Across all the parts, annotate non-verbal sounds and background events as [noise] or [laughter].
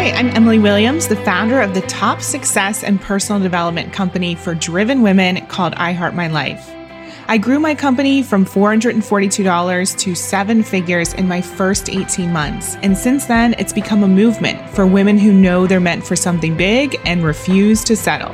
Hi, I'm Emily Williams, the founder of the top success and personal development company for driven women called I Heart My Life. I grew my company from $442 to seven figures in my first 18 months. And since then, it's become a movement for women who know they're meant for something big and refuse to settle.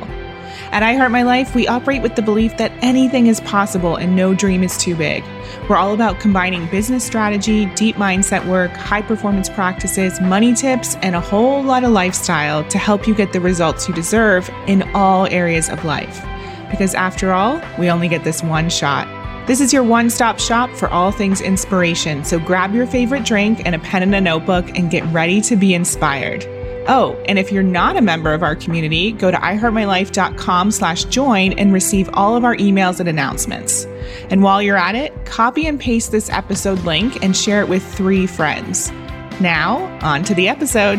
At I Heart My Life, we operate with the belief that anything is possible and no dream is too big. We're all about combining business strategy, deep mindset work, high performance practices, money tips, and a whole lot of lifestyle to help you get the results you deserve in all areas of life. Because after all, we only get this one shot. This is your one stop shop for all things inspiration. So grab your favorite drink and a pen and a notebook and get ready to be inspired. Oh, and if you're not a member of our community, go to iheartmylife.com slash join and receive all of our emails and announcements. And while you're at it, copy and paste this episode link and share it with three friends. Now, on to the episode.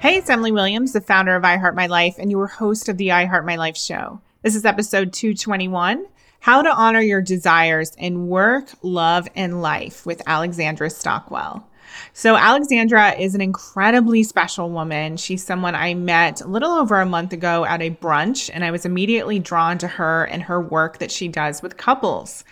Hey, it's Emily Williams, the founder of I Heart My Life and your host of the I Heart My Life show. This is episode 221 How to Honor Your Desires in Work, Love, and Life with Alexandra Stockwell. So, Alexandra is an incredibly special woman. She's someone I met a little over a month ago at a brunch, and I was immediately drawn to her and her work that she does with couples.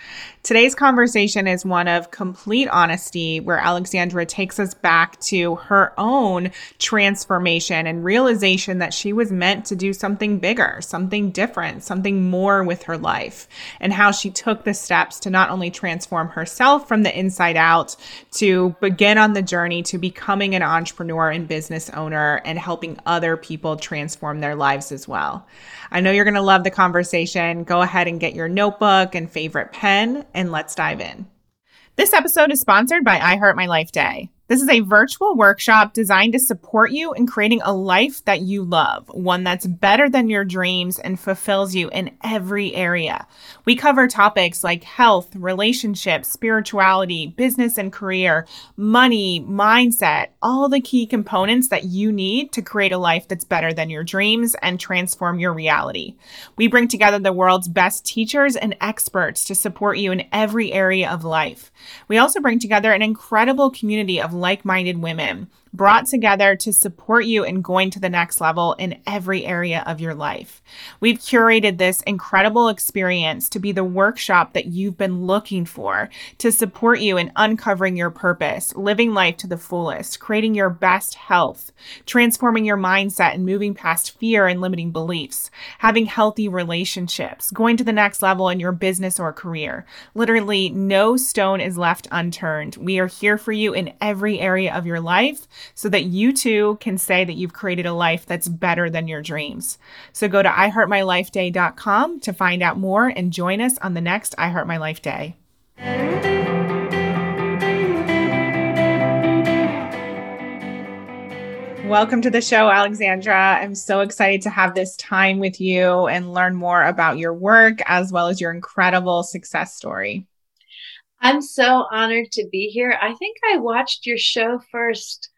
Today's conversation is one of complete honesty, where Alexandra takes us back to her own transformation and realization that she was meant to do something bigger, something different, something more with her life, and how she took the steps to not only transform herself from the inside out, to begin on the journey to becoming an entrepreneur and business owner and helping other people transform their lives as well. I know you're going to love the conversation. Go ahead and get your notebook and favorite pen, and let's dive in. This episode is sponsored by I Heart My Life Day. This is a virtual workshop designed to support you in creating a life that you love, one that's better than your dreams and fulfills you in every area. We cover topics like health, relationships, spirituality, business and career, money, mindset, all the key components that you need to create a life that's better than your dreams and transform your reality. We bring together the world's best teachers and experts to support you in every area of life. We also bring together an incredible community of like minded women brought together to support you in going to the next level in every area of your life. We've curated this incredible experience to be the workshop that you've been looking for to support you in uncovering your purpose, living life to the fullest, creating your best health, transforming your mindset and moving past fear and limiting beliefs, having healthy relationships, going to the next level in your business or career. Literally, no stone is left unturned. We are here for you in every area of your life so that you too can say that you've created a life that's better than your dreams. So go to iheartmylifeday.com to find out more and join us on the next I Heart My Life Day. Welcome to the show, Alexandra. I'm so excited to have this time with you and learn more about your work as well as your incredible success story. I'm so honored to be here. I think I watched your show first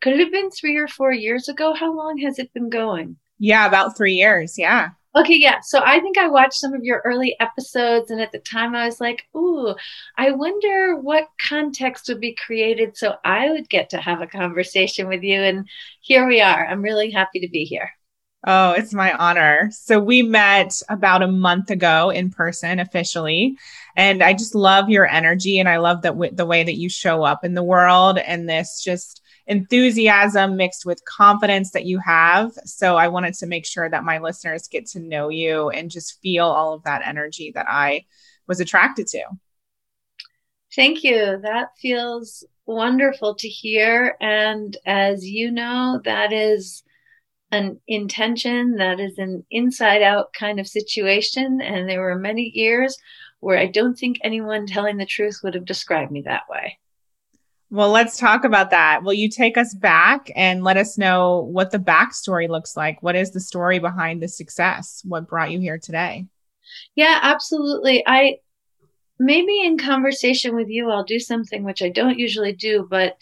could it have been three or four years ago? How long has it been going? Yeah, about three years. Yeah. Okay, yeah. So I think I watched some of your early episodes, and at the time I was like, ooh, I wonder what context would be created so I would get to have a conversation with you. And here we are. I'm really happy to be here. Oh, it's my honor. So we met about a month ago in person officially. And I just love your energy and I love that w- the way that you show up in the world and this just enthusiasm mixed with confidence that you have. So I wanted to make sure that my listeners get to know you and just feel all of that energy that I was attracted to. Thank you. That feels wonderful to hear. And as you know, that is an intention, that is an inside out kind of situation. And there were many years where I don't think anyone telling the truth would have described me that way. Well, let's talk about that. Will you take us back and let us know what the backstory looks like? What is the story behind the success? What brought you here today? Yeah, absolutely. I maybe in conversation with you, I'll do something which I don't usually do, but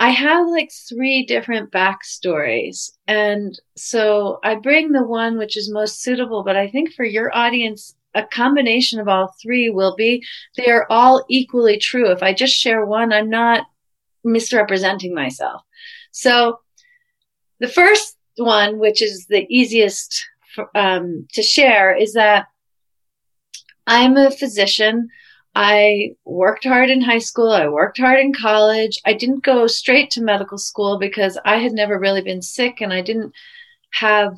I have like three different backstories. And so I bring the one which is most suitable, but I think for your audience, a combination of all three will be they are all equally true. If I just share one, I'm not misrepresenting myself. So the first one, which is the easiest um, to share, is that I'm a physician. I worked hard in high school. I worked hard in college. I didn't go straight to medical school because I had never really been sick and I didn't have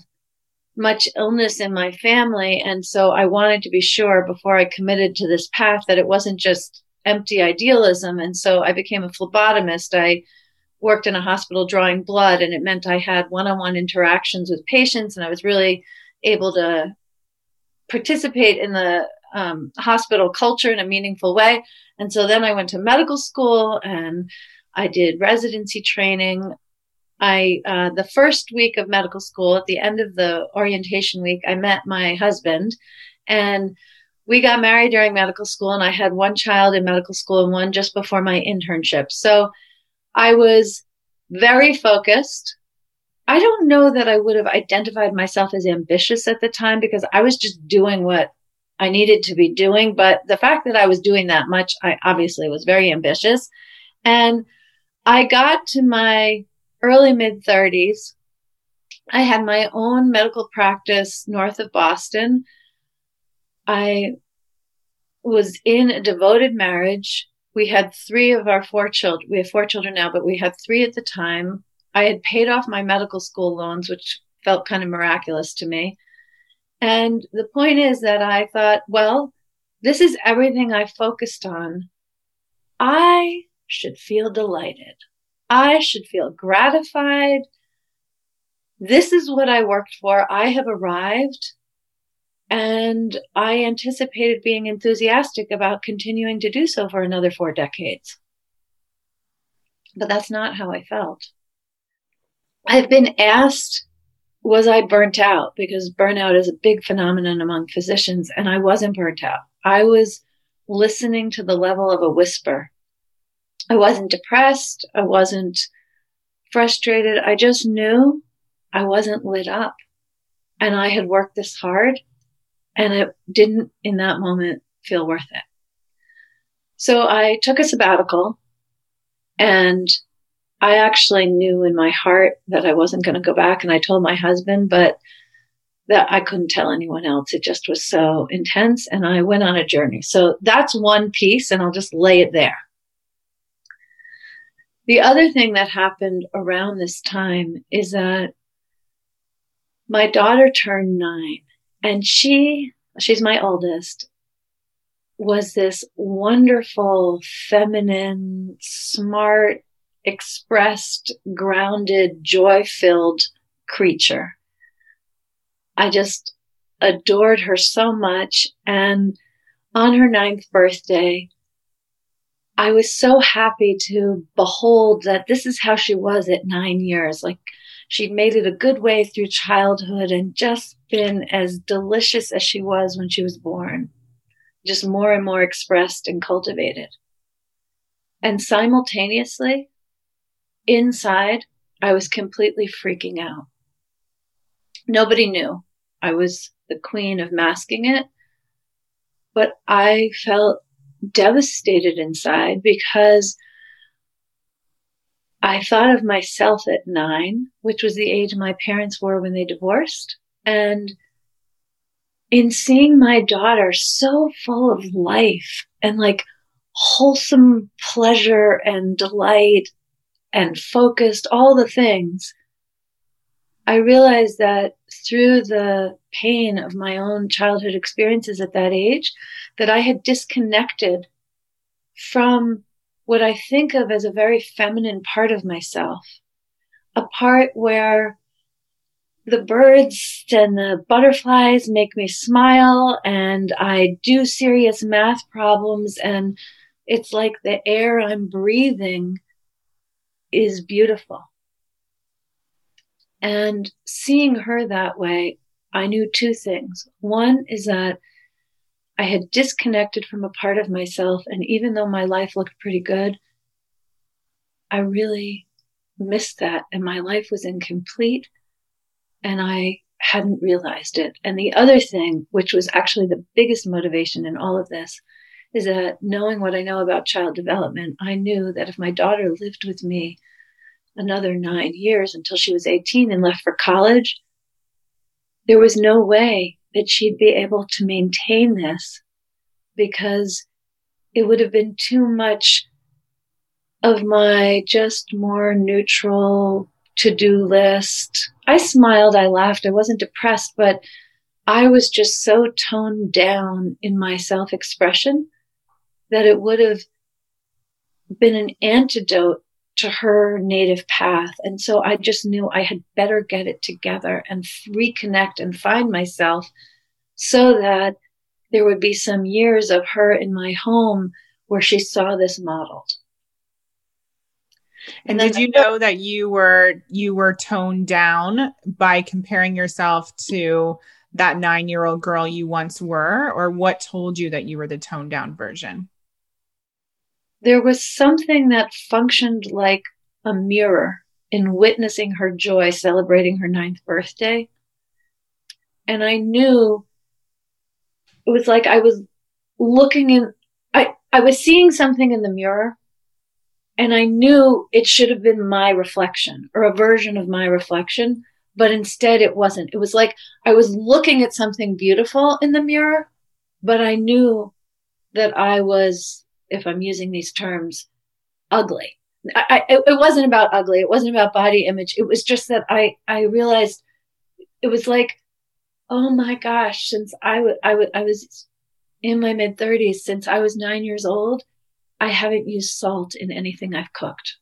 much illness in my family. And so I wanted to be sure before I committed to this path that it wasn't just empty idealism. And so I became a phlebotomist. I worked in a hospital drawing blood, and it meant I had one on one interactions with patients, and I was really able to participate in the um, hospital culture in a meaningful way. And so then I went to medical school and I did residency training. I uh, the first week of medical school, at the end of the orientation week, I met my husband, and we got married during medical school. And I had one child in medical school and one just before my internship. So I was very focused. I don't know that I would have identified myself as ambitious at the time because I was just doing what I needed to be doing. But the fact that I was doing that much, I obviously was very ambitious. And I got to my early mid 30s. I had my own medical practice north of Boston. I was in a devoted marriage. We had three of our four children. We have four children now, but we had three at the time. I had paid off my medical school loans, which felt kind of miraculous to me. And the point is that I thought, well, this is everything I focused on. I should feel delighted. I should feel gratified. This is what I worked for. I have arrived. And I anticipated being enthusiastic about continuing to do so for another four decades. But that's not how I felt. I've been asked, was I burnt out? Because burnout is a big phenomenon among physicians, and I wasn't burnt out. I was listening to the level of a whisper I wasn't depressed. I wasn't frustrated. I just knew I wasn't lit up. And I had worked this hard and it didn't in that moment feel worth it. So I took a sabbatical and I actually knew in my heart that I wasn't going to go back. And I told my husband, but that I couldn't tell anyone else. It just was so intense. And I went on a journey. So that's one piece and I'll just lay it there. The other thing that happened around this time is that my daughter turned nine and she, she's my oldest, was this wonderful, feminine, smart, expressed, grounded, joy filled creature. I just adored her so much. And on her ninth birthday, I was so happy to behold that this is how she was at nine years. Like she'd made it a good way through childhood and just been as delicious as she was when she was born, just more and more expressed and cultivated. And simultaneously, inside, I was completely freaking out. Nobody knew. I was the queen of masking it, but I felt devastated inside because I thought of myself at nine, which was the age my parents were when they divorced. And in seeing my daughter so full of life and like wholesome pleasure and delight and focused, all the things, I realized that through the pain of my own childhood experiences at that age, that I had disconnected from what I think of as a very feminine part of myself, a part where the birds and the butterflies make me smile and I do serious math problems and it's like the air I'm breathing is beautiful. And seeing her that way, I knew two things. One is that I had disconnected from a part of myself. And even though my life looked pretty good, I really missed that. And my life was incomplete. And I hadn't realized it. And the other thing, which was actually the biggest motivation in all of this, is that knowing what I know about child development, I knew that if my daughter lived with me another nine years until she was 18 and left for college, there was no way that she'd be able to maintain this because it would have been too much of my just more neutral to do list. I smiled, I laughed, I wasn't depressed, but I was just so toned down in my self expression that it would have been an antidote to her native path. And so I just knew I had better get it together and reconnect and find myself so that there would be some years of her in my home where she saw this modeled. And, and did you know that you were you were toned down by comparing yourself to that 9-year-old girl you once were or what told you that you were the toned down version? There was something that functioned like a mirror in witnessing her joy celebrating her ninth birthday. And I knew it was like I was looking in, I, I was seeing something in the mirror and I knew it should have been my reflection or a version of my reflection, but instead it wasn't. It was like I was looking at something beautiful in the mirror, but I knew that I was, if I'm using these terms, ugly. I, I, it wasn't about ugly. It wasn't about body image. It was just that I, I realized it was like, oh my gosh, since I would, I would, I was in my mid thirties, since I was nine years old, I haven't used salt in anything I've cooked.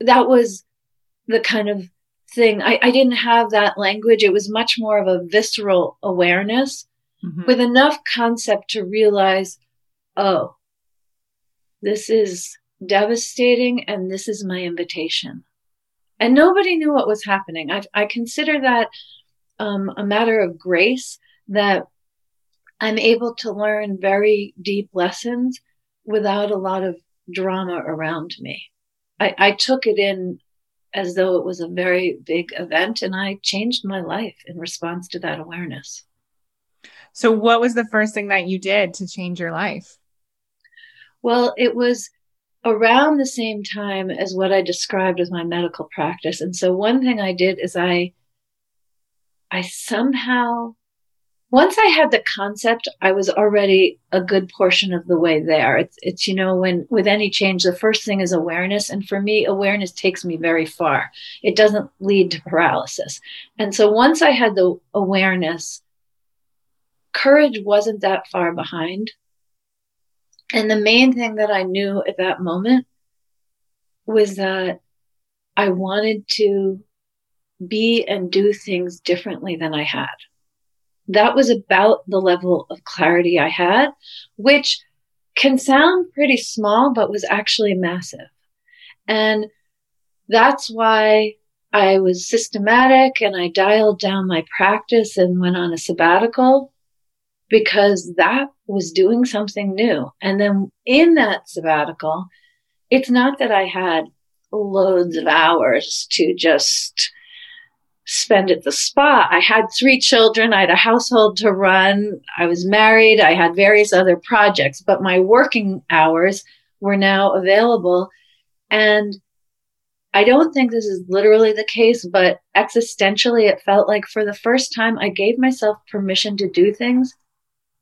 That was the kind of thing. I, I didn't have that language. It was much more of a visceral awareness mm-hmm. with enough concept to realize, oh, this is devastating and this is my invitation. And nobody knew what was happening. I, I consider that um, a matter of grace that I'm able to learn very deep lessons without a lot of drama around me. I, I took it in as though it was a very big event and I changed my life in response to that awareness. So, what was the first thing that you did to change your life? Well, it was around the same time as what I described as my medical practice. And so one thing I did is I I somehow once I had the concept, I was already a good portion of the way there. It's, it's, you know, when with any change, the first thing is awareness. And for me, awareness takes me very far. It doesn't lead to paralysis. And so once I had the awareness, courage wasn't that far behind. And the main thing that I knew at that moment was that I wanted to be and do things differently than I had that was about the level of clarity I had, which can sound pretty small, but was actually massive. And that's why I was systematic and I dialed down my practice and went on a sabbatical because that was doing something new. And then in that sabbatical, it's not that I had loads of hours to just spend at the spa. I had three children. I had a household to run. I was married. I had various other projects, but my working hours were now available. And I don't think this is literally the case, but existentially, it felt like for the first time, I gave myself permission to do things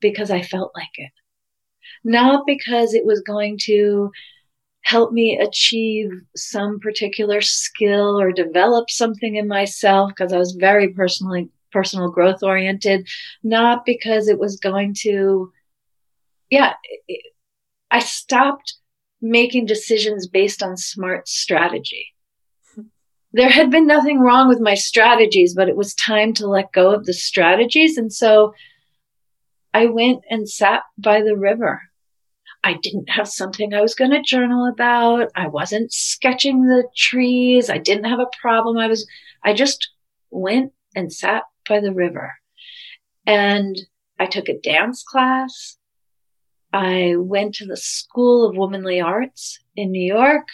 because I felt like it. Not because it was going to help me achieve some particular skill or develop something in myself because I was very personally personal growth oriented, not because it was going to, yeah, it, I stopped making decisions based on smart strategy. There had been nothing wrong with my strategies, but it was time to let go of the strategies. And so I went and sat by the river I didn't have something I was going to journal about. I wasn't sketching the trees. I didn't have a problem. I was, I just went and sat by the river and I took a dance class. I went to the School of Womanly Arts in New York.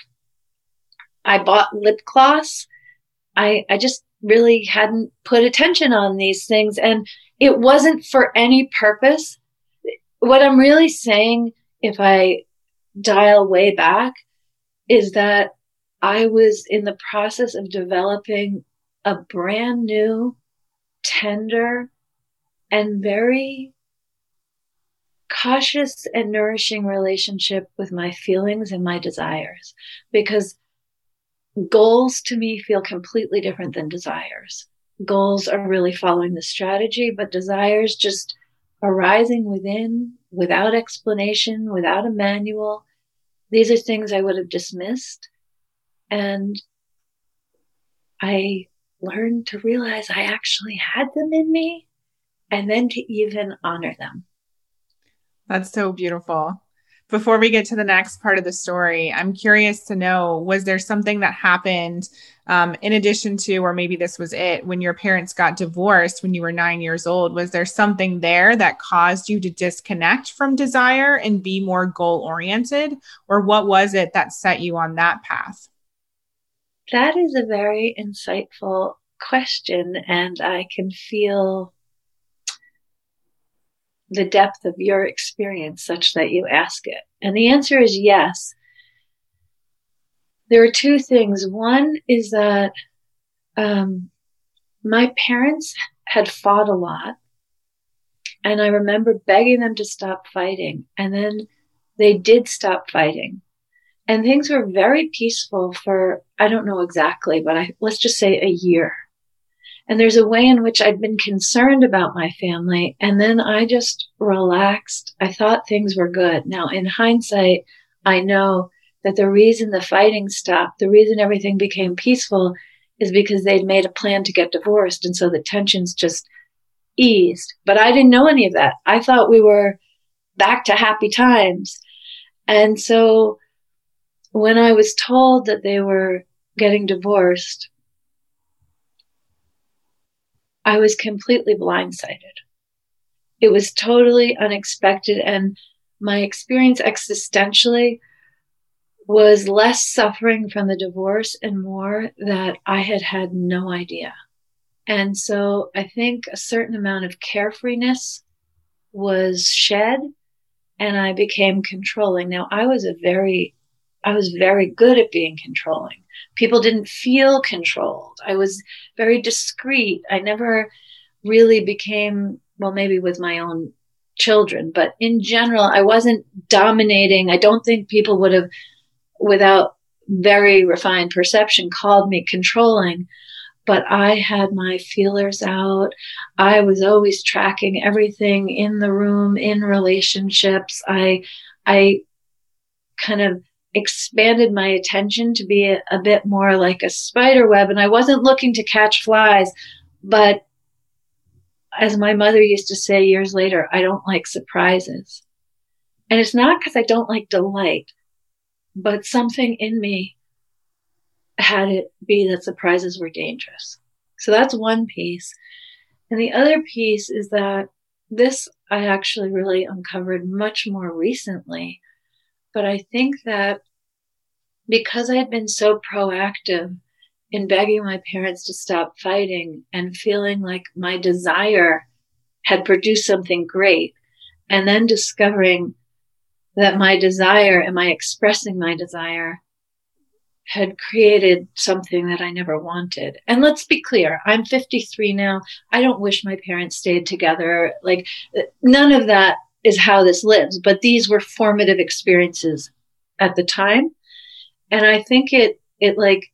I bought lip gloss. I, I just really hadn't put attention on these things. And it wasn't for any purpose. What I'm really saying, if I dial way back, is that I was in the process of developing a brand new, tender, and very cautious and nourishing relationship with my feelings and my desires because goals to me feel completely different than desires. Goals are really following the strategy, but desires just arising within without explanation, without a manual. These are things I would have dismissed. And I learned to realize I actually had them in me and then to even honor them. That's so beautiful. Before we get to the next part of the story, I'm curious to know was there something that happened um, in addition to, or maybe this was it, when your parents got divorced when you were nine years old? Was there something there that caused you to disconnect from desire and be more goal oriented? Or what was it that set you on that path? That is a very insightful question, and I can feel the depth of your experience such that you ask it? And the answer is yes. There are two things. One is that um, my parents had fought a lot. And I remember begging them to stop fighting. And then they did stop fighting. And things were very peaceful for, I don't know exactly, but I, let's just say a year. And there's a way in which I'd been concerned about my family. And then I just relaxed. I thought things were good. Now, in hindsight, I know that the reason the fighting stopped, the reason everything became peaceful is because they'd made a plan to get divorced. And so the tensions just eased. But I didn't know any of that. I thought we were back to happy times. And so when I was told that they were getting divorced, I was completely blindsided. It was totally unexpected. And my experience existentially was less suffering from the divorce and more that I had had no idea. And so I think a certain amount of carefreeness was shed and I became controlling. Now I was a very, I was very good at being controlling people didn't feel controlled. I was very discreet. I never really became, well, maybe with my own children, but in general, I wasn't dominating. I don't think people would have, without very refined perception, called me controlling. But I had my feelers out. I was always tracking everything in the room, in relationships. I, I kind of expanded my attention to be a, a, bit more like a spider web. And I wasn't looking to catch flies, but as my mother used to say years later, I don't like surprises. And it's not because I don't like delight, but something in me had it be that surprises were dangerous. So that's one piece. And the other piece is that this I actually really uncovered much more recently but I think that because I had been so proactive in begging my parents to stop fighting and feeling like my desire had produced something great, and then discovering that my desire and my expressing my desire had created something that I never wanted. And let's be clear, I'm 53 now. I don't wish my parents stayed together. Like, none of that is how this lives. But these were formative experiences at the time. And I think it, it like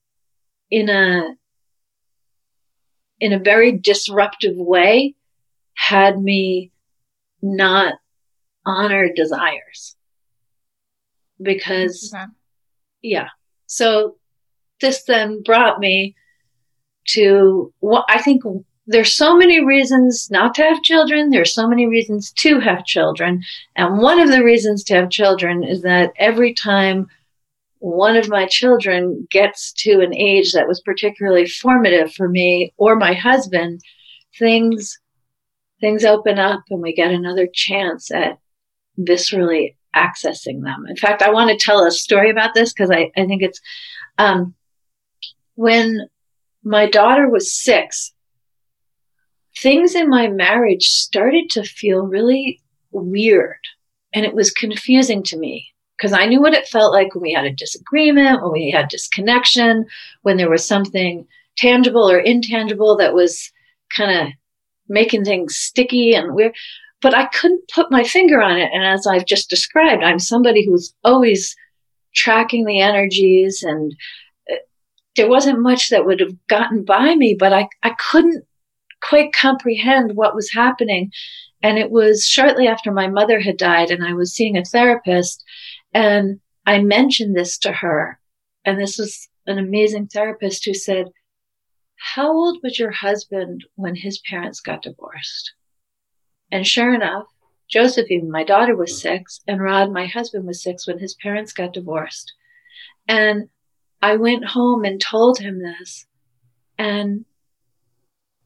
in a, in a very disruptive way had me not honor desires because yeah so this then brought me to what i think there's so many reasons not to have children. There's so many reasons to have children. And one of the reasons to have children is that every time one of my children gets to an age that was particularly formative for me or my husband, things things open up and we get another chance at viscerally accessing them. In fact, I want to tell a story about this because I, I think it's um, when my daughter was six, things in my marriage started to feel really weird. And it was confusing to me because I knew what it felt like when we had a disagreement, when we had disconnection, when there was something tangible or intangible that was kind of making things sticky and weird. But I couldn't put my finger on it. And as I've just described, I'm somebody who's always tracking the energies and uh, there wasn't much that would have gotten by me, but I, I couldn't quite comprehend what was happening. And it was shortly after my mother had died and I was seeing a therapist and I mentioned this to her. And this was an amazing therapist who said, how old was your husband when his parents got divorced? And sure enough, Josephine, my daughter, was six, and Rod, my husband, was six when his parents got divorced. And I went home and told him this. And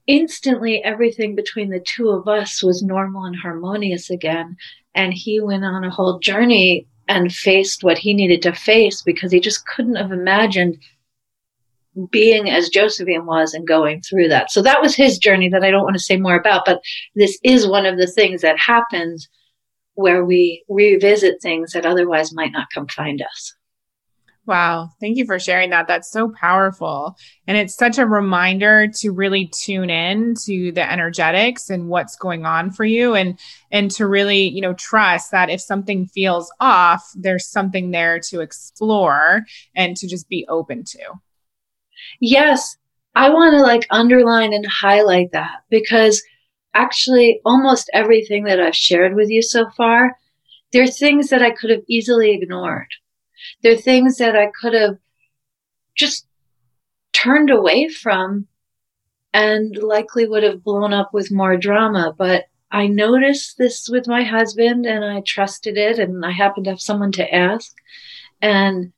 instantly, everything between the two of us was normal and harmonious again. And he went on a whole journey and faced what he needed to face because he just couldn't have imagined being as Josephine was and going through that. So that was his journey that I don't want to say more about, but this is one of the things that happens where we revisit things that otherwise might not come find us. Wow. Thank you for sharing that. That's so powerful. And it's such a reminder to really tune in to the energetics and what's going on for you and and to really, you know, trust that if something feels off, there's something there to explore and to just be open to. Yes, I want to like underline and highlight that because actually almost everything that I've shared with you so far, there are things that I could have easily ignored. There are things that I could have just turned away from and likely would have blown up with more drama. But I noticed this with my husband and I trusted it and I happened to have someone to ask. And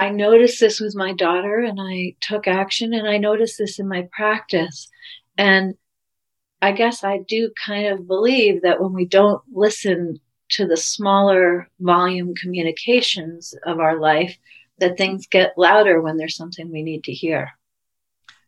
I noticed this with my daughter and I took action and I noticed this in my practice. And I guess I do kind of believe that when we don't listen to the smaller volume communications of our life, that things get louder when there's something we need to hear.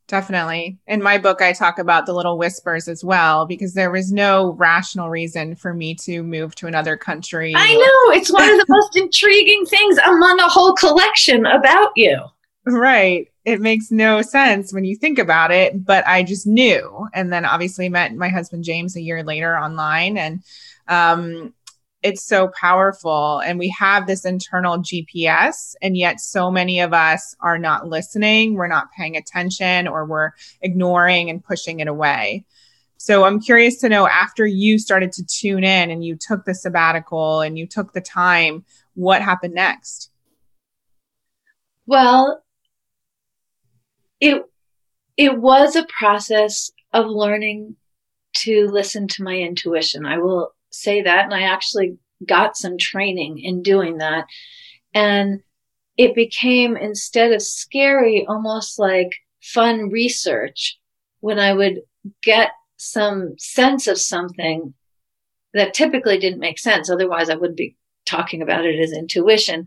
Definitely. In my book, I talk about the little whispers as well because there was no rational reason for me to move to another country. I know. It's one of the [laughs] most intriguing things among a whole collection about you. Right. It makes no sense when you think about it, but I just knew. And then obviously met my husband James a year later online. And um, it's so powerful and we have this internal GPS and yet so many of us are not listening, we're not paying attention or we're ignoring and pushing it away. So I'm curious to know after you started to tune in and you took the sabbatical and you took the time, what happened next? Well, it it was a process of learning to listen to my intuition. I will say that. And I actually got some training in doing that. And it became, instead of scary, almost like fun research when I would get some sense of something that typically didn't make sense. Otherwise, I wouldn't be talking about it as intuition.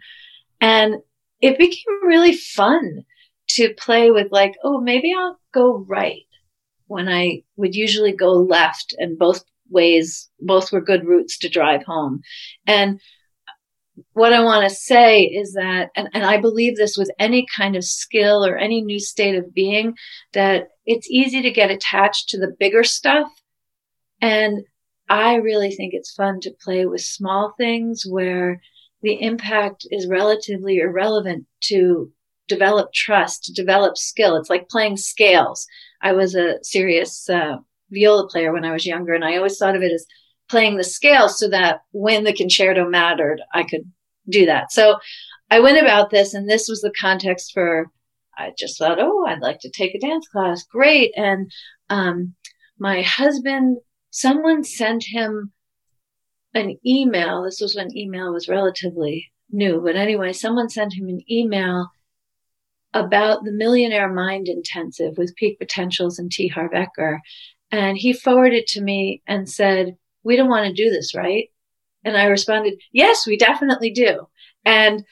And it became really fun to play with, like, oh, maybe I'll go right when I would usually go left and both ways, both were good routes to drive home. And what I want to say is that, and, and I believe this with any kind of skill or any new state of being, that it's easy to get attached to the bigger stuff. And I really think it's fun to play with small things where the impact is relatively irrelevant to develop trust, to develop skill. It's like playing scales. I was a serious uh, viola player when I was younger, and I always thought of it as playing the scale so that when the concerto mattered, I could do that. So I went about this, and this was the context for. I just thought, oh, I'd like to take a dance class. Great. And um, my husband, someone sent him an email. This was when email was relatively new. But anyway, someone sent him an email about the Millionaire Mind Intensive with Peak Potentials and T. Harv Eker. And he forwarded to me and said, We don't want to do this, right? And I responded, Yes, we definitely do. And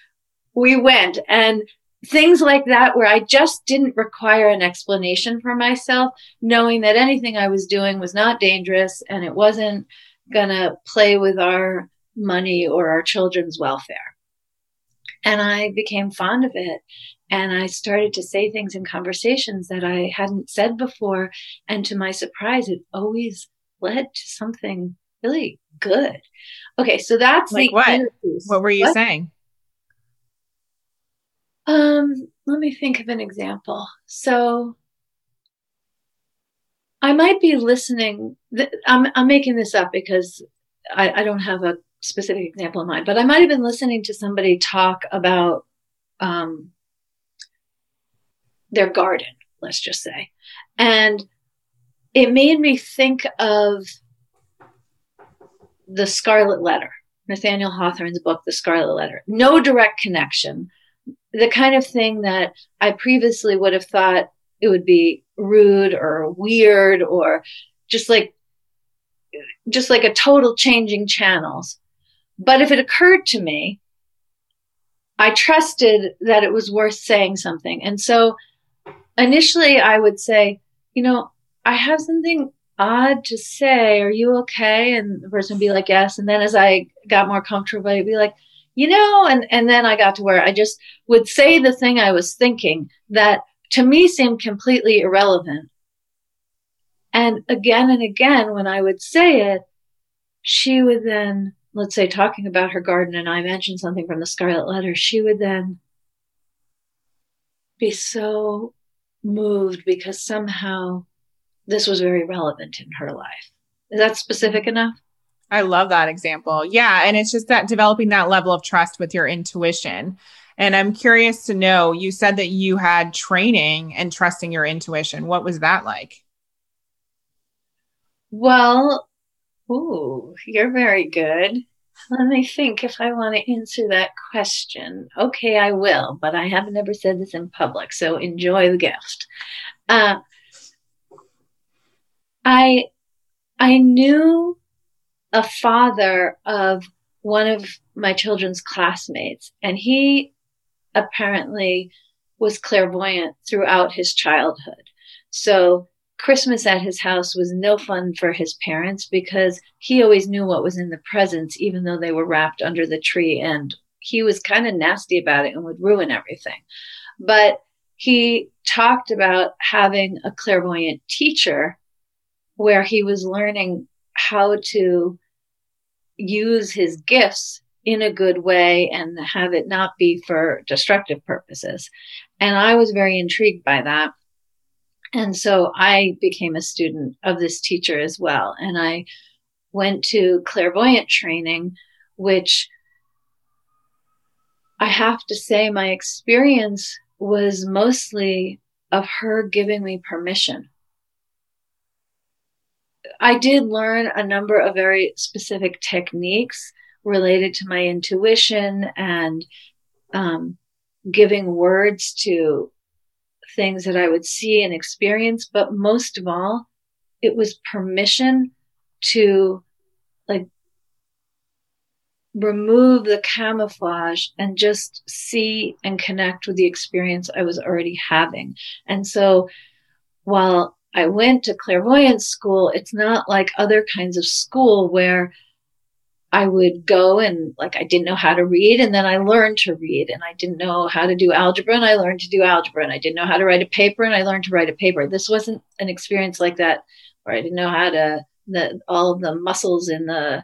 we went. And things like that where I just didn't require an explanation for myself, knowing that anything I was doing was not dangerous and it wasn't going to play with our money or our children's welfare. And I became fond of it. And I started to say things in conversations that I hadn't said before. And to my surprise, it always led to something really good. Okay, so that's like the what? What were you what? saying? Um, let me think of an example. So I might be listening. I'm, I'm making this up because I, I don't have a specific example in mind, but I might have been listening to somebody talk about um, their garden, let's just say. And it made me think of the Scarlet Letter, Nathaniel Hawthorne's book, The Scarlet Letter. No direct connection. The kind of thing that I previously would have thought it would be rude or weird or just like just like a total changing channels. But if it occurred to me, I trusted that it was worth saying something. And so initially I would say, you know, I have something odd to say. Are you okay? And the person would be like, yes. And then as I got more comfortable, I'd be like, you know, and, and then I got to where I just would say the thing I was thinking that to me seemed completely irrelevant. And again and again, when I would say it, she would then, let's say, talking about her garden, and I mentioned something from the Scarlet Letter, she would then be so moved because somehow this was very relevant in her life. Is that specific enough? I love that example. Yeah. And it's just that developing that level of trust with your intuition. And I'm curious to know you said that you had training and trusting your intuition. What was that like? Well, ooh, you're very good. Let me think if I want to answer that question. Okay, I will, but I have never said this in public, so enjoy the gift. Uh, I I knew a father of one of my children's classmates, and he apparently was clairvoyant throughout his childhood. So Christmas at his house was no fun for his parents because he always knew what was in the presents, even though they were wrapped under the tree. And he was kind of nasty about it and would ruin everything. But he talked about having a clairvoyant teacher where he was learning how to use his gifts in a good way and have it not be for destructive purposes. And I was very intrigued by that. And so I became a student of this teacher as well. And I went to clairvoyant training, which I have to say my experience was mostly of her giving me permission I did learn a number of very specific techniques related to my intuition and um, giving words to things that I would see and experience. But most of all, it was permission to like remove the camouflage and just see and connect with the experience I was already having. And so while I went to clairvoyance school, it's not like other kinds of school where I would go and like I didn't know how to read and then I learned to read and I didn't know how to do algebra and I learned to do algebra and I didn't know how to write a paper and I learned to write a paper. This wasn't an experience like that where I didn't know how to the all the muscles in the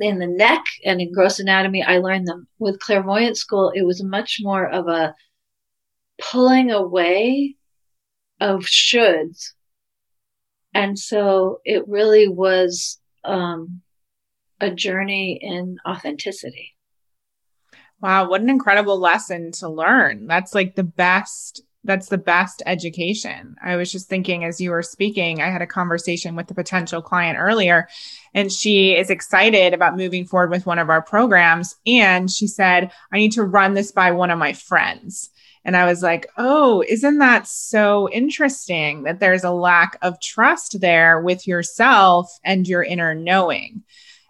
in the neck and in gross anatomy I learned them. With clairvoyant school it was much more of a pulling away of shoulds. And so it really was um, a journey in authenticity. Wow, what an incredible lesson to learn. That's like the best that's the best education. I was just thinking as you were speaking, I had a conversation with a potential client earlier, and she is excited about moving forward with one of our programs. And she said, I need to run this by one of my friends. And I was like, oh, isn't that so interesting that there's a lack of trust there with yourself and your inner knowing?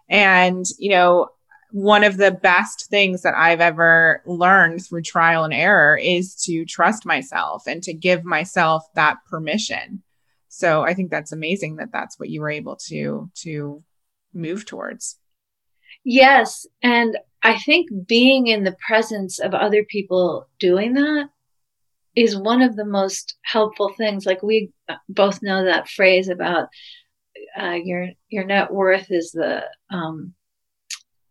And, you know, one of the best things that I've ever learned through trial and error is to trust myself and to give myself that permission. So I think that's amazing that that's what you were able to to move towards. Yes, and I think being in the presence of other people doing that is one of the most helpful things. Like we both know that phrase about uh, your your net worth is the um,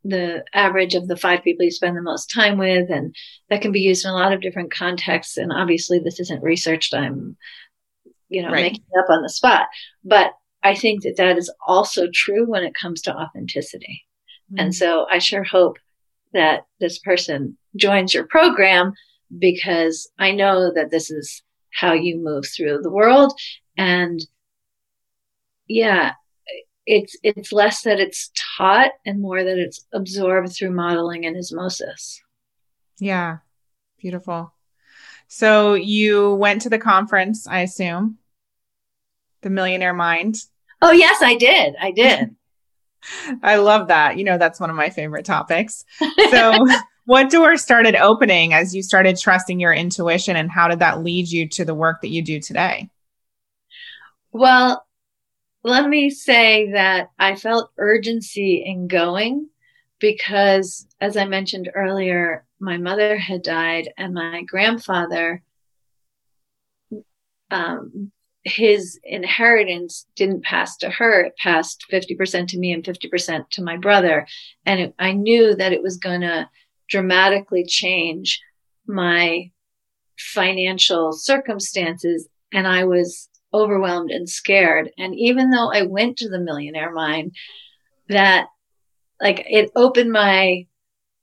the average of the five people you spend the most time with, and that can be used in a lot of different contexts. And obviously, this isn't researched. I'm, you know, right. making up on the spot. But I think that that is also true when it comes to authenticity. Mm-hmm. And so I sure hope that this person joins your program because I know that this is how you move through the world. And yeah, it's it's less that it's taught and more that it's absorbed through modeling and osmosis. Yeah. Beautiful. So you went to the conference, I assume. The Millionaire Mind. Oh yes, I did. I did. [laughs] [laughs] I love that. You know, that's one of my favorite topics. [laughs] So what doors started opening as you started trusting your intuition and how did that lead you to the work that you do today? Well, let me say that I felt urgency in going because, as I mentioned earlier, my mother had died and my grandfather, um, his inheritance didn't pass to her. It passed 50% to me and 50% to my brother. And it, I knew that it was going to dramatically change my financial circumstances. And I was overwhelmed and scared. And even though I went to the millionaire mind, that like it opened my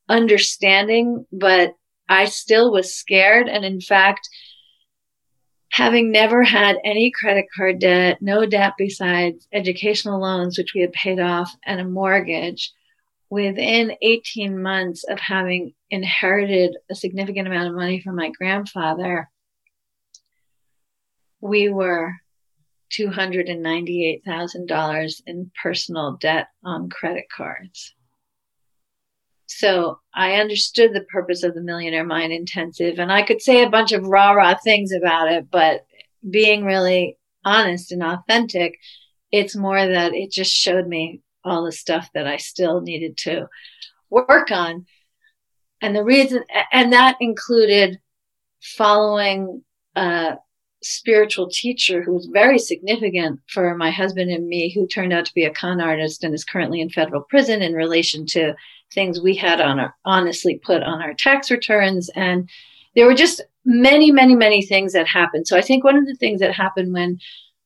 understanding, but I still was scared. And in fact, having never had any credit card debt, no debt besides educational loans, which we had paid off, and a mortgage, within 18 months of having inherited a significant amount of money from my grandfather, we were $298,000 in personal debt on credit cards. So I understood the purpose of the Millionaire Mind Intensive, and I could say a bunch of rah rah things about it, but being really honest and authentic, it's more that it just showed me all the stuff that I still needed to work on. And the reason, and that included following uh, spiritual teacher who was very significant for my husband and me, who turned out to be a con artist and is currently in federal prison in relation to things we had on our honestly put on our tax returns. And there were just many, many, many things that happened. So I think one of the things that happened when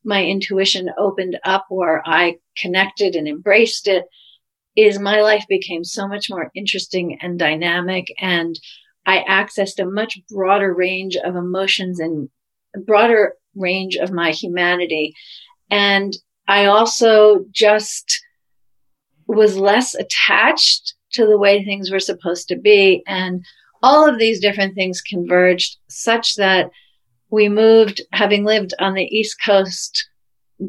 my intuition opened up or I connected and embraced it is my life became so much more interesting and dynamic and I accessed a much broader range of emotions and broader range of my humanity. And I also just was less attached to the way things were supposed to be. And all of these different things converged such that we moved, having lived on the East Coast,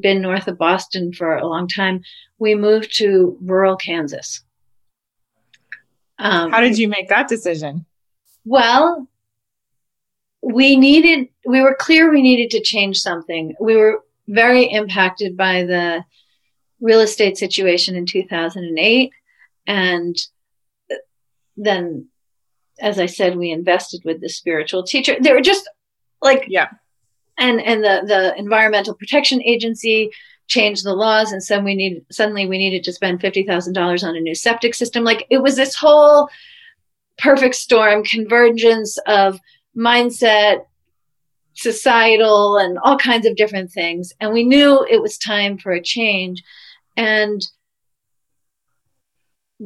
been north of Boston for a long time, we moved to rural Kansas. Um, How did you make that decision? Well, we needed, we were clear we needed to change something. We were very impacted by the real estate situation in 2008. And then, as I said, we invested with the spiritual teacher. They were just like, yeah. And, and the, the environmental protection agency changed the laws and suddenly we needed suddenly we needed to spend $50,000 on a new septic system. Like it was this whole perfect storm convergence of mindset, societal, and all kinds of different things. And we knew it was time for a change. And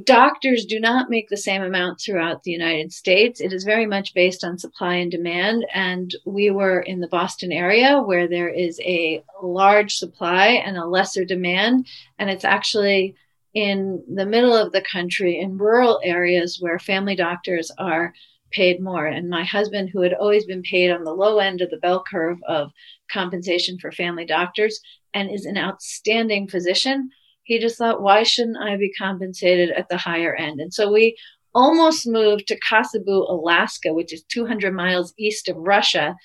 doctors do not make the same amount throughout the United States. It is very much based on supply and demand. And we were in the Boston area where there is a large supply and a lesser demand. And it's actually in the middle of the country in rural areas where family doctors are paid more. And my husband, who had always been paid on the low end of the bell curve of compensation for family doctors and is an outstanding physician, he just thought, why shouldn't I be compensated at the higher end? And so we almost moved to Kotzebue, Alaska, which is 200 miles east of Russia.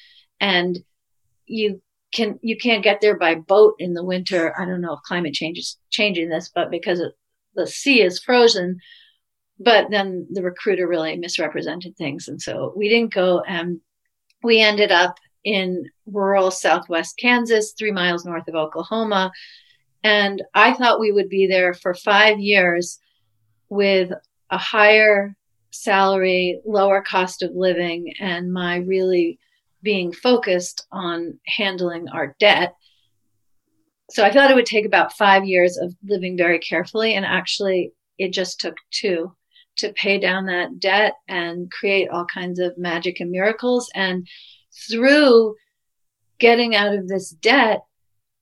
And you can you can't get there by boat in the winter. I don't know if climate change is changing this, but because the sea is frozen. But then the recruiter really misrepresented things, and so we didn't go. And we ended up in rural southwest Kansas, three miles north of Oklahoma. And I thought we would be there for five years with a higher salary, lower cost of living, and my really being focused on handling our debt. So I thought it would take about five years of living very carefully. And actually, it just took two to pay down that debt and create all kinds of magic and miracles. And through getting out of this debt,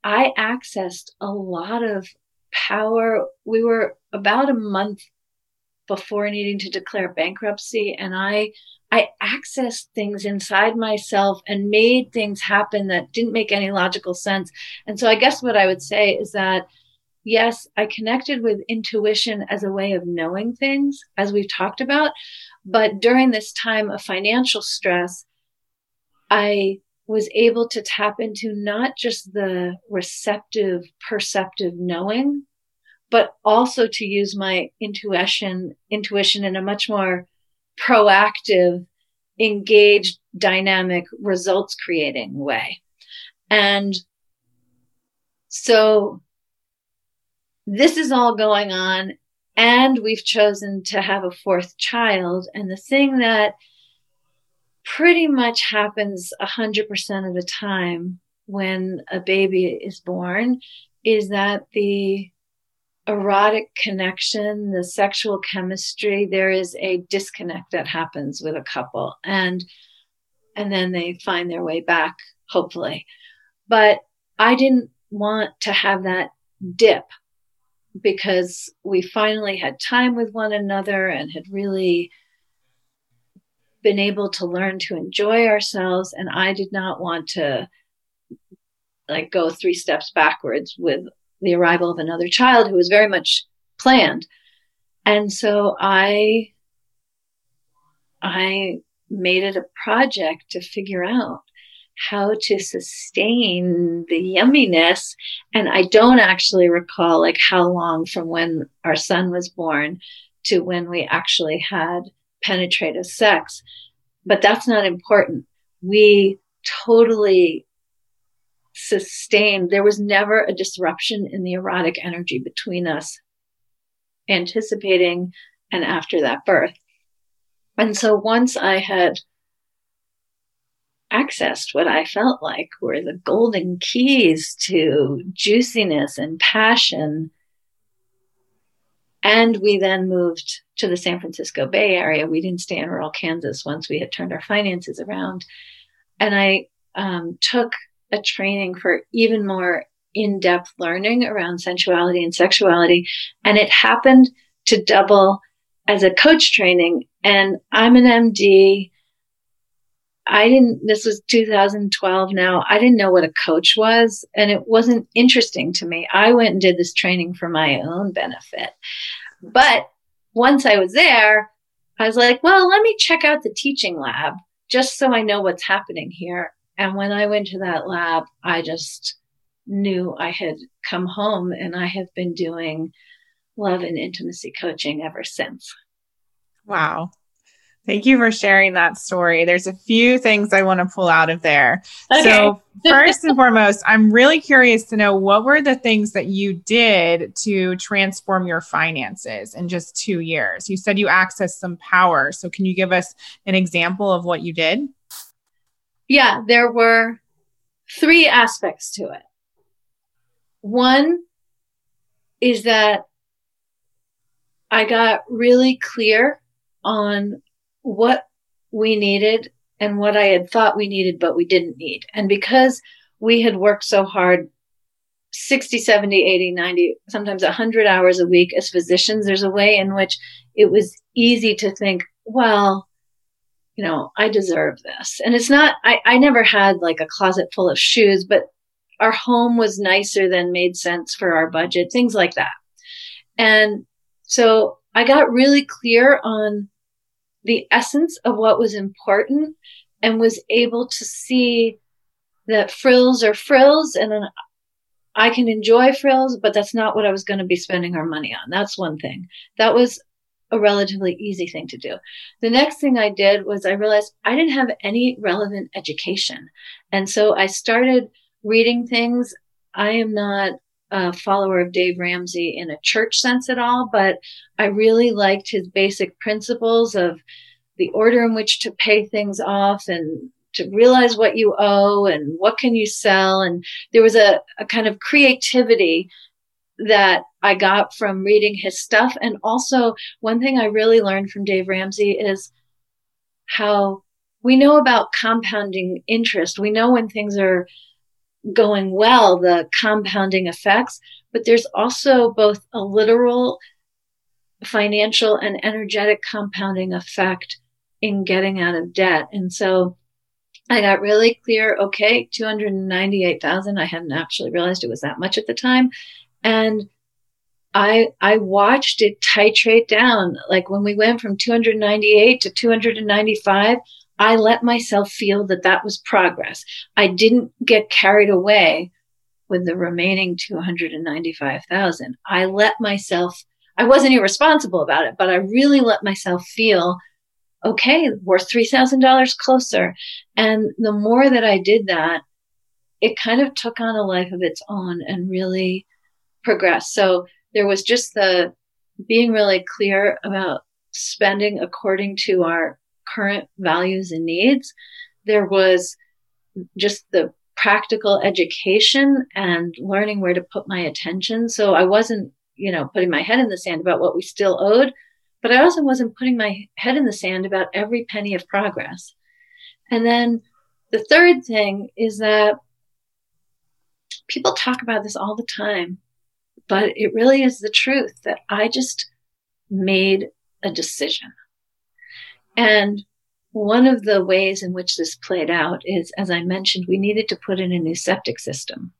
I accessed a lot of power. We were about a month before needing to declare bankruptcy and I I accessed things inside myself and made things happen that didn't make any logical sense. And so I guess what I would say is that yes, I connected with intuition as a way of knowing things as we've talked about, but during this time of financial stress, I was able to tap into not just the receptive, perceptive knowing, but also to use my intuition, intuition in a much more proactive, engaged, dynamic, results creating way. And so this is all going on and we've chosen to have a fourth child. And the thing that pretty much happens 100% of the time when a baby is born is that the erotic connection, the sexual chemistry, there is a disconnect that happens with a couple and and then they find their way back hopefully. But I didn't want to have that dip because we finally had time with one another and had really been able to learn to enjoy ourselves. And i did not want to like go three steps backwards with the arrival of another child who was very much planned. And so i i made it a project to figure out how to sustain the yumminess and i don't actually recall like how long from when our son was born to when we actually had penetrative sex. But that's not important. We totally sustained, there was never a disruption in the erotic energy between us, anticipating and after that birth. And so once I had accessed what I felt like were the golden keys to juiciness and passion and we then moved to the San Francisco Bay Area. We didn't stay in rural Kansas once we had turned our finances around. And I um, took a training for even more in depth learning around sensuality and sexuality. And it happened to double as a coach training. And I'm an MD. I didn't, this was 2012 now. I didn't know what a coach was and it wasn't interesting to me. I went and did this training for my own benefit. But once I was there, I was like, well, let me check out the teaching lab just so I know what's happening here. And when I went to that lab, I just knew I had come home and I have been doing love and intimacy coaching ever since. Wow. Thank you for sharing that story. There's a few things I want to pull out of there. Okay. So, [laughs] first and foremost, I'm really curious to know what were the things that you did to transform your finances in just two years? You said you accessed some power. So, can you give us an example of what you did? Yeah, there were three aspects to it. One is that I got really clear on what we needed and what I had thought we needed, but we didn't need. And because we had worked so hard 60, 70, 80, 90, sometimes 100 hours a week as physicians, there's a way in which it was easy to think, well, you know, I deserve this. And it's not, I, I never had like a closet full of shoes, but our home was nicer than made sense for our budget, things like that. And so I got really clear on the essence of what was important and was able to see that frills are frills and I can enjoy frills, but that's not what I was going to be spending our money on. That's one thing. That was a relatively easy thing to do. The next thing I did was I realized I didn't have any relevant education. And so I started reading things. I am not a follower of Dave Ramsey in a church sense at all, but I really liked his basic principles of the order in which to pay things off and to realize what you owe and what can you sell. And there was a, a kind of creativity that I got from reading his stuff. And also, one thing I really learned from Dave Ramsey is how we know about compounding interest. We know when things are going well, the compounding effects, but there's also both a literal financial and energetic compounding effect in getting out of debt. And so I got really clear, okay, 298,000. I hadn't actually realized it was that much at the time. And I I watched it titrate down. Like when we went from 298 to 295, I let myself feel that that was progress. I didn't get carried away with the remaining 295,000. I let myself I wasn't irresponsible about it, but I really let myself feel okay, we're $3,000 closer. And the more that I did that, it kind of took on a life of its own and really progressed. So there was just the being really clear about spending according to our current values and needs. There was just the practical education and learning where to put my attention. So I wasn't, you know, putting my head in the sand about what we still owed, but I also wasn't putting my head in the sand about every penny of progress. And then the third thing is that people talk about this all the time, but it really is the truth that I just made a decision. And one of the ways in which this played out is, as I mentioned, we needed to put in a new septic system.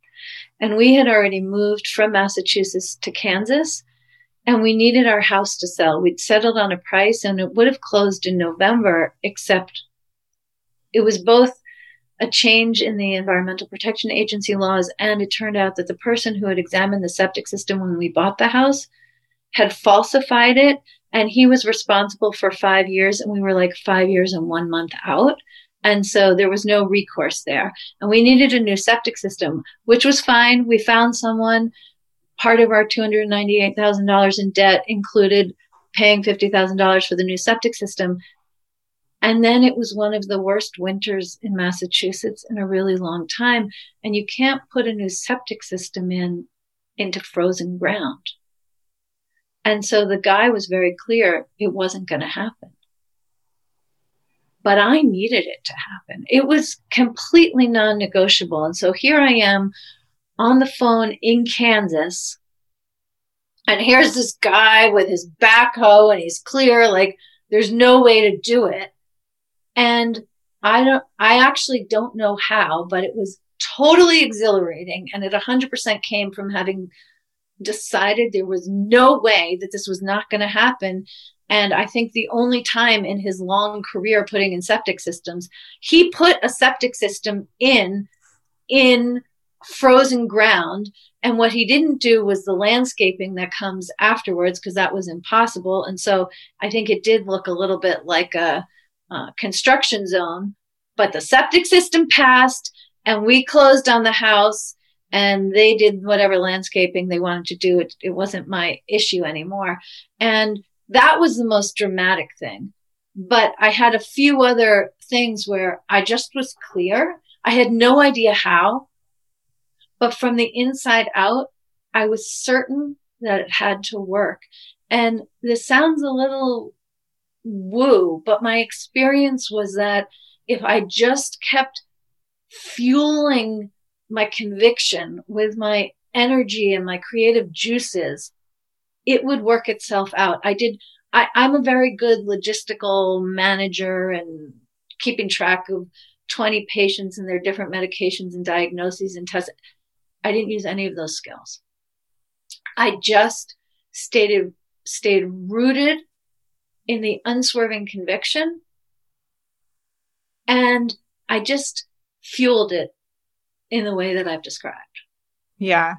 And we had already moved from Massachusetts to Kansas and we needed our house to sell. We'd settled on a price and it would have closed in November, except it was both a change in the Environmental Protection Agency laws, and it turned out that the person who had examined the septic system when we bought the house had falsified it, and he was responsible for five years, and we were like five years and one month out. And so there was no recourse there. And we needed a new septic system, which was fine. We found someone part of our $298,000 in debt included paying $50,000 for the new septic system. And then it was one of the worst winters in Massachusetts in a really long time. And you can't put a new septic system in into frozen ground. And so the guy was very clear it wasn't going to happen. But I needed it to happen. It was completely non negotiable. And so here I am on the phone in Kansas. And here's this guy with his backhoe and he's clear, like there's no way to do it. And I don't, I actually don't know how, but it was totally exhilarating. And it 100% came from having decided there was no way that this was not going to happen. And I think the only time in his long career putting in septic systems, he put a septic system in, in frozen ground. And what he didn't do was the landscaping that comes afterwards because that was impossible. And so I think it did look a little bit like a, construction zone, but the septic system passed and we closed on the house and they did whatever landscaping they wanted to do. It, it wasn't my issue anymore. And that was the most dramatic thing. But I had a few other things where I just was clear. I had no idea how. But from the inside out, I was certain that it had to work. And this sounds a little woo, but my experience was that if I just kept fueling my conviction with my energy and my creative juices, it would work itself out. I did, I, I'm a very good logistical manager and keeping track of 20 patients and their different medications and diagnoses and tests. I didn't use any of those skills. I just stayed stayed rooted in the unswerving conviction and I just fueled it in the way that I've described. Yeah.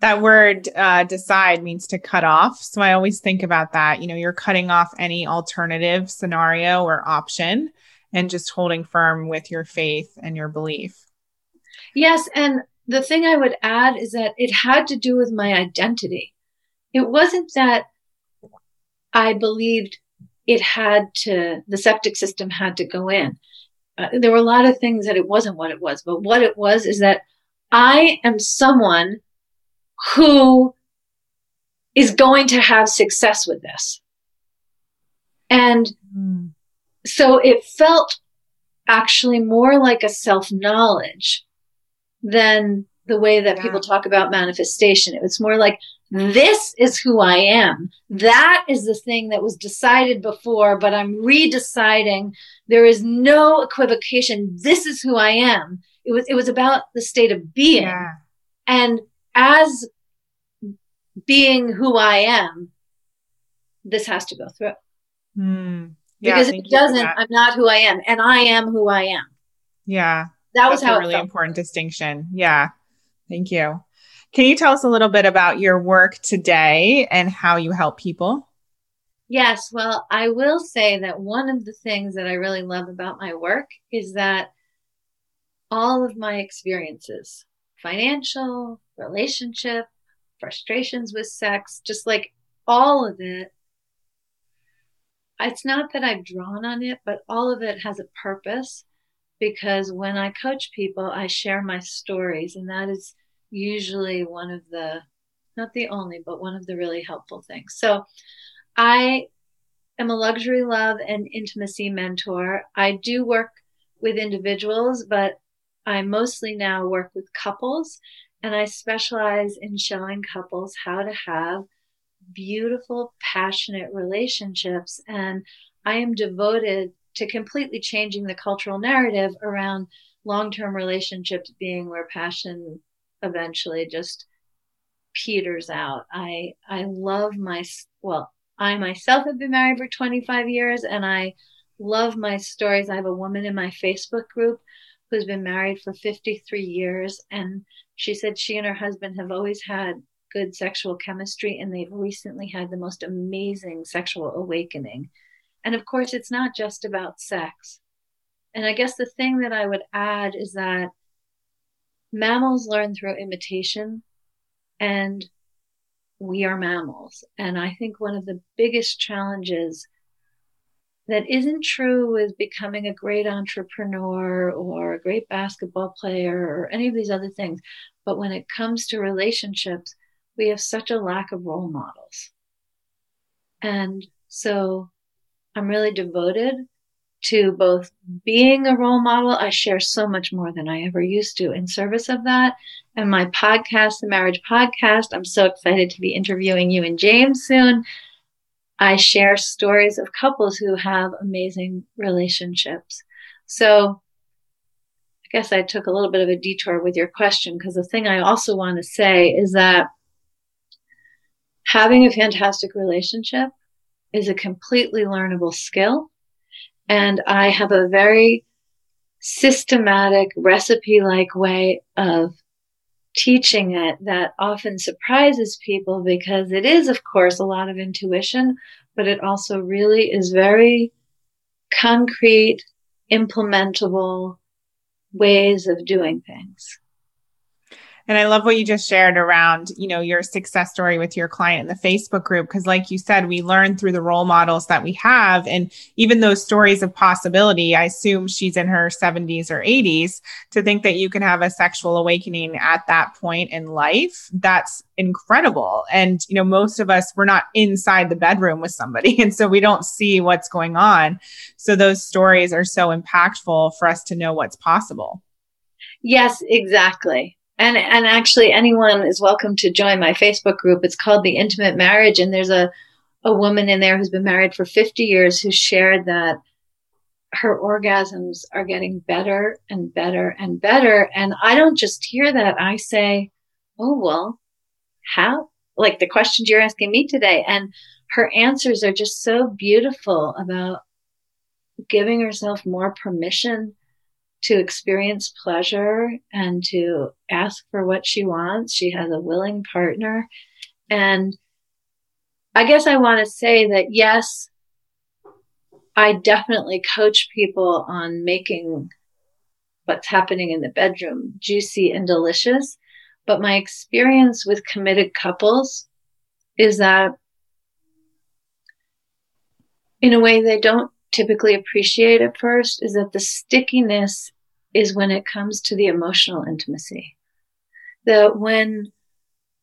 That word uh, decide means to cut off. So I always think about that. You know, you're cutting off any alternative scenario or option and just holding firm with your faith and your belief. Yes. And the thing I would add is that it had to do with my identity. It wasn't that I believed it had to, the septic system had to go in. Uh, there were a lot of things that it wasn't what it was, but what it was is that I am someone who is going to have success with this. And mm. so it felt actually more like a self knowledge than the way that yeah. people talk about manifestation. It was more like, this is who I am. That is the thing that was decided before, but I'm redeciding. There is no equivocation. This is who I am. It was, it was about the state of being. Yeah. And as being who I am, this has to go through. Mm. Yeah, because if it doesn't, I'm not who I am, and I am who I am. Yeah, that was That's how a really important distinction. Yeah, thank you. Can you tell us a little bit about your work today and how you help people? Yes, well, I will say that one of the things that I really love about my work is that all of my experiences financial, relationship, frustrations with sex, just like all of it. It's not that I've drawn on it, but all of it has a purpose because when I coach people, I share my stories, and that is usually one of the, not the only, but one of the really helpful things. So I am a luxury love and intimacy mentor. I do work with individuals, but I mostly now work with couples and I specialize in showing couples how to have beautiful, passionate relationships. And I am devoted to completely changing the cultural narrative around long term relationships being where passion eventually just peters out. I, I love my, well, I myself have been married for 25 years and I love my stories. I have a woman in my Facebook group who's been married for 53 years and she said she and her husband have always had good sexual chemistry and they've recently had the most amazing sexual awakening. And of course, it's not just about sex. And I guess the thing that I would add is that mammals learn through imitation and we are mammals. And I think one of the biggest challenges that isn't true with becoming a great entrepreneur or a great basketball player or any of these other things. But when it comes to relationships, we have such a lack of role models. And so I'm really devoted to both being a role model. I share so much more than I ever used to in service of that. And my podcast, the Marriage Podcast, I'm so excited to be interviewing you and James soon I share stories of couples who have amazing relationships. So I guess I took a little bit of a detour with your question because the thing I also want to say is that having a fantastic relationship is a completely learnable skill. And I have a very systematic recipe like way of teaching it that often surprises people because it is, of course, a lot of intuition, but it also really is very concrete, implementable ways of doing things. And I love what you just shared around, you know, your success story with your client in the Facebook group. Cause like you said, we learn through the role models that we have. And even those stories of possibility, I assume she's in her 70s or 80s to think that you can have a sexual awakening at that point in life. That's incredible. And, you know, most of us, we're not inside the bedroom with somebody. [laughs] And so we don't see what's going on. So those stories are so impactful for us to know what's possible. Yes, exactly. And and actually anyone is welcome to join my Facebook group. It's called The Intimate Marriage and there's a a woman in there who's been married for 50 years who shared that her orgasms are getting better and better and better and I don't just hear that. I say, "Oh, well, how like the questions you're asking me today. And her answers are just so beautiful about giving herself more permission to experience pleasure and to ask for what she wants. She has a willing partner. And I guess I want to say that yes, I definitely coach people on making what's happening in the bedroom juicy and delicious. But my experience with committed couples is that in a way they don't typically appreciate at first is that the stickiness is when it comes to the emotional intimacy. That when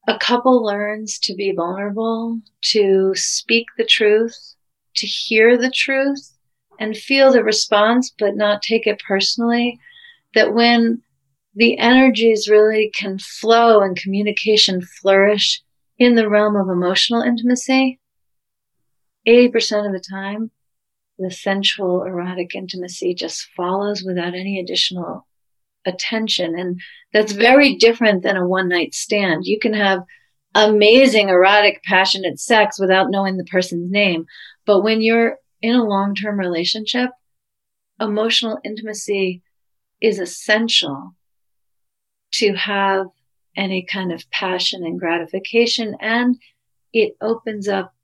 a couple learns to be vulnerable, to speak the truth, to hear the truth, and feel the response, but not take it personally, that when the energies really can flow and communication flourish in the realm of emotional intimacy, 80% of the time, the sensual erotic intimacy just follows without any additional attention. And that's very different than a one night stand. You can have amazing erotic, passionate sex without knowing the person's name. But when you're in a long term relationship, emotional intimacy is essential to have any kind of passion and gratification. And it opens up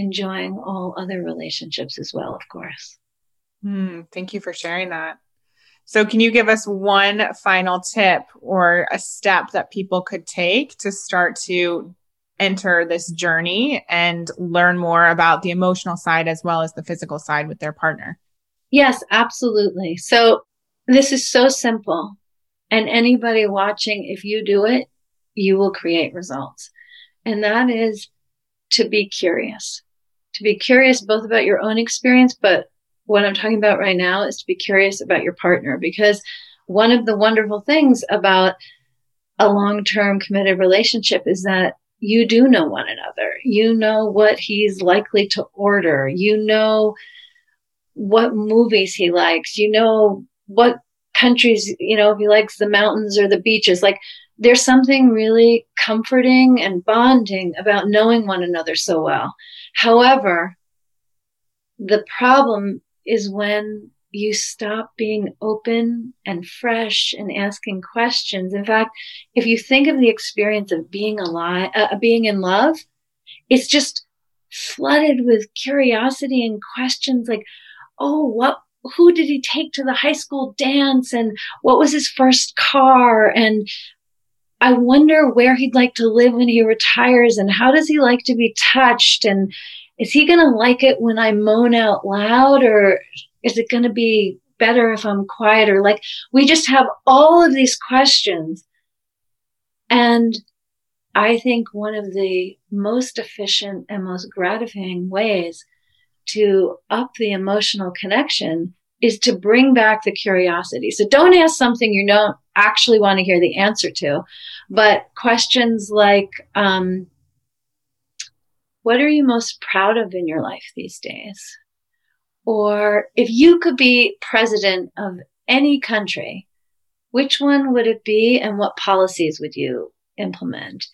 enjoying all other relationships as well, of course. Mm, thank you for sharing that. So, can you give us one final tip or a step that people could take to start to enter this journey and learn more about the emotional side as well as the physical side with their partner? Yes, absolutely. So, this is so simple. And anybody watching, if you do it, you will create results. And that is to be curious, to be curious both about your own experience, but what I'm talking about right now is to be curious about your partner because one of the wonderful things about a long term committed relationship is that you do know one another. You know what he's likely to order. You know what movies he likes. You know what countries, you know, if he likes the mountains or the beaches. Like there's something really comforting and bonding about knowing one another so well. However, the problem is when you stop being open and fresh and asking questions. In fact, if you think of the experience of being alive, uh, being in love, it's just flooded with curiosity and questions like, oh, what who did he take to the high school dance and what was his first car and I wonder where he'd like to live when he retires and how does he like to be touched and is he going to like it when I moan out loud or is it going to be better if I'm quieter? Like we just have all of these questions. And I think one of the most efficient and most gratifying ways to up the emotional connection is to bring back the curiosity. So don't ask something you don't actually want to hear the answer to, but questions like, um, what are you most proud of in your life these days? Or if you could be president of any country, which one would it be and what policies would you implement?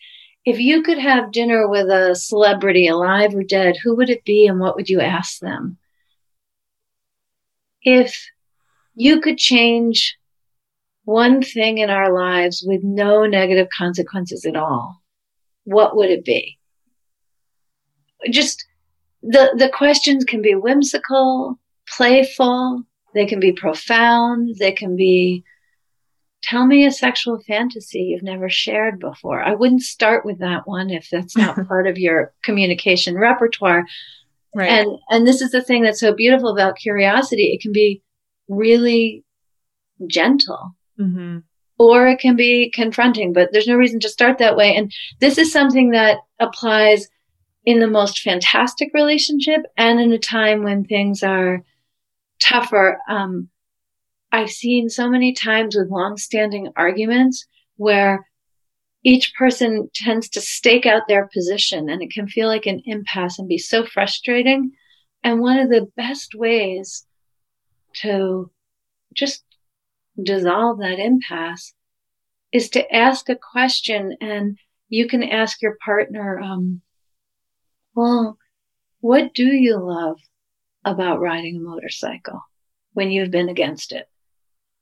If you could have dinner with a celebrity, alive or dead, who would it be and what would you ask them? If you could change one thing in our lives with no negative consequences at all, what would it be? Just the, the questions can be whimsical, playful, they can be profound, they can be tell me a sexual fantasy you've never shared before. I wouldn't start with that one if that's not [laughs] part of your communication repertoire. Right. And and this is the thing that's so beautiful about curiosity. It can be really gentle. Mm-hmm. Or it can be confronting, but there's no reason to start that way. And this is something that applies in the most fantastic relationship and in a time when things are tougher. Um, I've seen so many times with long-standing arguments where each person tends to stake out their position and it can feel like an impasse and be so frustrating. And one of the best ways to just dissolve that impasse is to ask a question and you can ask your partner, um, well, what do you love about riding a motorcycle when you've been against it?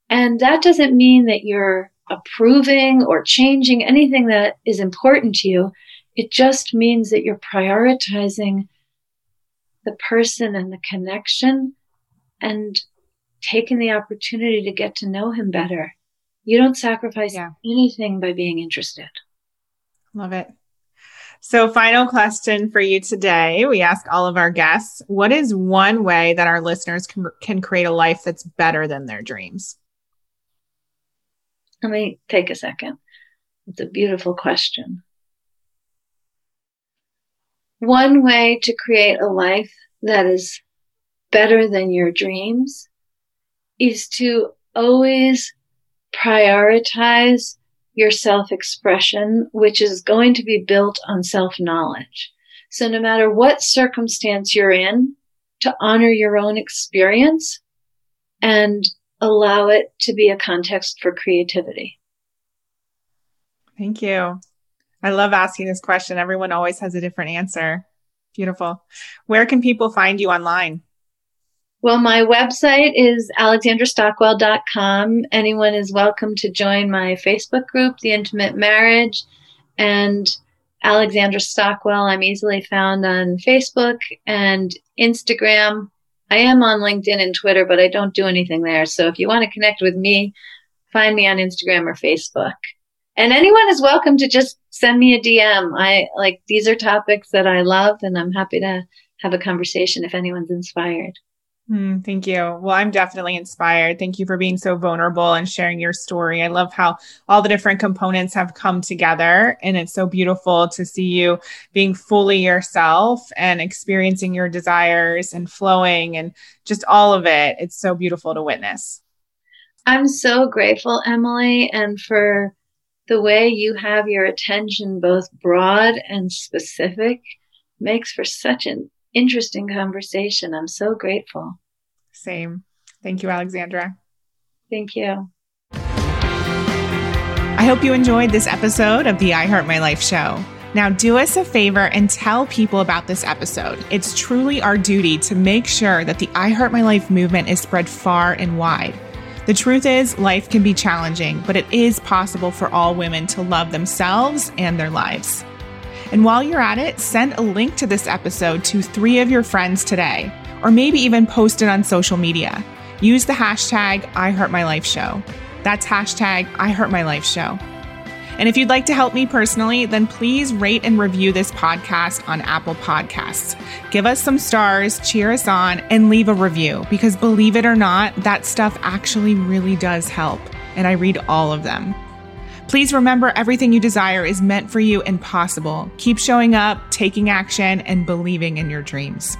And that doesn't mean that you're approving or changing anything that is important to you. It just means that you're prioritizing the person and the connection and taking the opportunity to get to know him better. You don't sacrifice yeah. anything by being interested. Love it. So, final question for you today. We ask all of our guests what is one way that our listeners can, can create a life that's better than their dreams? Let me take a second. It's a beautiful question. One way to create a life that is better than your dreams is to always prioritize your self expression, which is going to be built on self knowledge. So no matter what circumstance you're in, to honor your own experience and allow it to be a context for creativity. Thank you. I love asking this question. Everyone always has a different answer. Beautiful. Where can people find you online? Well, my website is alexandrastockwell.com. Anyone is welcome to join my Facebook group, The Intimate Marriage, and Alexandra Stockwell. I'm easily found on Facebook and Instagram. I am on LinkedIn and Twitter, but I don't do anything there. So if you want to connect with me, find me on Instagram or Facebook. And anyone is welcome to just send me a DM. I like these are topics that I love, and I'm happy to have a conversation if anyone's inspired. Mm, thank you. Well, I'm definitely inspired. Thank you for being so vulnerable and sharing your story. I love how all the different components have come together, and it's so beautiful to see you being fully yourself and experiencing your desires and flowing and just all of it. It's so beautiful to witness. I'm so grateful, Emily, and for the way you have your attention both broad and specific makes for such an interesting conversation. I'm so grateful. Same. Thank you, Alexandra. Thank you. I hope you enjoyed this episode of the I Heart My Life show. Now, do us a favor and tell people about this episode. It's truly our duty to make sure that the I Heart My Life movement is spread far and wide. The truth is, life can be challenging, but it is possible for all women to love themselves and their lives. And while you're at it, send a link to this episode to three of your friends today, or maybe even post it on social media. Use the hashtag IHeartMyLifeShow. That's hashtag IHeartMyLifeShow. And if you'd like to help me personally, then please rate and review this podcast on Apple Podcasts. Give us some stars, cheer us on, and leave a review because believe it or not, that stuff actually really does help. And I read all of them. Please remember everything you desire is meant for you and possible. Keep showing up, taking action, and believing in your dreams.